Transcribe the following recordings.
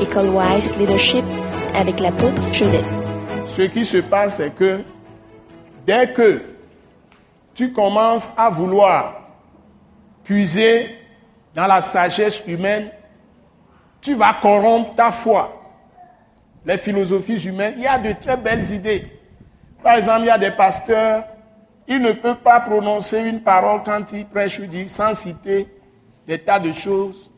École Wise Leadership avec l'apôtre Joseph. Ce qui se passe, c'est que dès que tu commences à vouloir puiser dans la sagesse humaine, tu vas corrompre ta foi. Les philosophies humaines, il y a de très belles idées. Par exemple, il y a des pasteurs, ils ne peuvent pas prononcer une parole quand ils prêchent ou disent sans citer des tas de choses.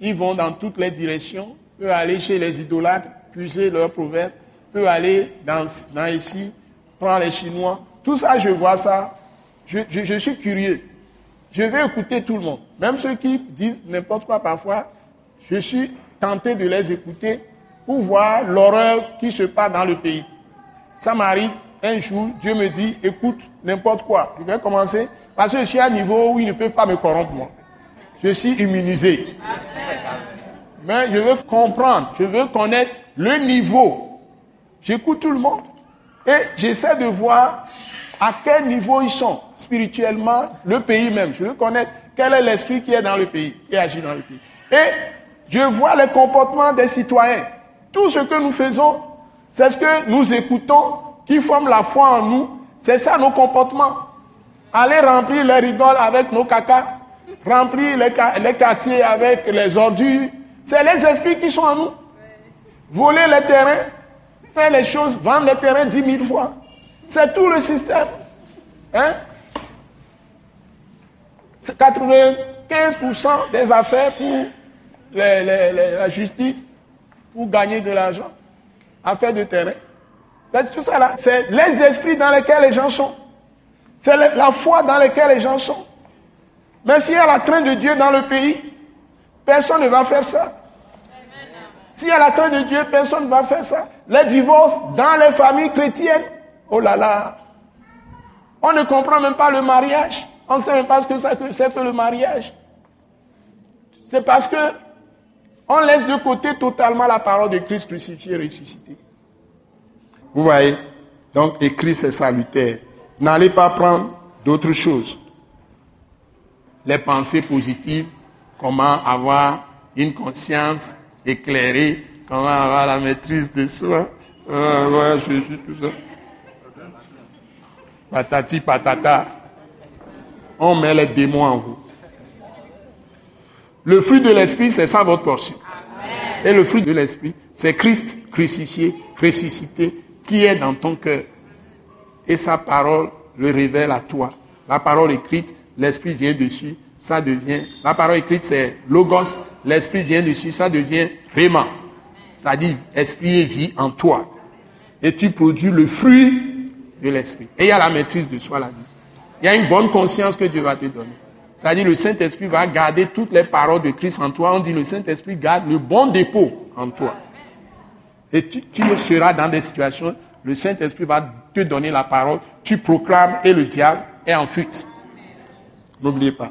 Ils vont dans toutes les directions, peuvent aller chez les idolâtres, puiser leurs proverbes, peuvent aller dans, dans ici, prendre les Chinois. Tout ça, je vois ça. Je, je, je suis curieux. Je vais écouter tout le monde. Même ceux qui disent n'importe quoi parfois, je suis tenté de les écouter pour voir l'horreur qui se passe dans le pays. Ça m'arrive un jour, Dieu me dit, écoute n'importe quoi. Je vais commencer parce que je suis à un niveau où ils ne peuvent pas me corrompre moi. Je suis immunisé. Mais je veux comprendre, je veux connaître le niveau. J'écoute tout le monde et j'essaie de voir à quel niveau ils sont spirituellement, le pays même. Je veux connaître quel est l'esprit qui est dans le pays, qui agit dans le pays. Et je vois les comportements des citoyens. Tout ce que nous faisons, c'est ce que nous écoutons qui forme la foi en nous. C'est ça nos comportements. Aller remplir les rigoles avec nos cacas, remplir les, les quartiers avec les ordures. C'est les esprits qui sont en nous. Voler les terrains, faire les choses, vendre les terrains dix mille fois. C'est tout le système. Hein? 95% des affaires pour la justice, pour gagner de l'argent. Affaires de terrain. Tout ça là, c'est les esprits dans lesquels les gens sont. C'est la foi dans laquelle les gens sont. Mais s'il y a la crainte de Dieu dans le pays, personne ne va faire ça. Y a la crainte de Dieu, personne ne va faire ça. Les divorces dans les familles chrétiennes, oh là là, on ne comprend même pas le mariage. On ne sait même pas ce que c'est que le mariage. C'est parce que on laisse de côté totalement la parole de Christ crucifié et ressuscité. Vous voyez? Donc, écrit c'est salutaire. N'allez pas prendre d'autres choses. Les pensées positives, comment avoir une conscience éclairée, comment avoir la maîtrise de soi. Ah, ouais, je suis tout ça. Patati patata. On met les démons en vous. Le fruit de l'esprit, c'est ça votre portion. Et le fruit de l'esprit, c'est Christ crucifié, ressuscité, qui est dans ton cœur. Et sa parole le révèle à toi. La parole écrite, l'esprit vient dessus, ça devient. La parole écrite, c'est logos, l'esprit vient dessus, ça devient vraiment. C'est-à-dire, esprit et vie en toi. Et tu produis le fruit de l'esprit. Et il y a la maîtrise de soi là-dessus. Il y a une bonne conscience que Dieu va te donner. C'est-à-dire, le Saint-Esprit va garder toutes les paroles de Christ en toi. On dit, le Saint-Esprit garde le bon dépôt en toi. Et tu seras dans des situations, le Saint-Esprit va te donner la parole, tu proclames et le diable est en fuite. N'oubliez pas.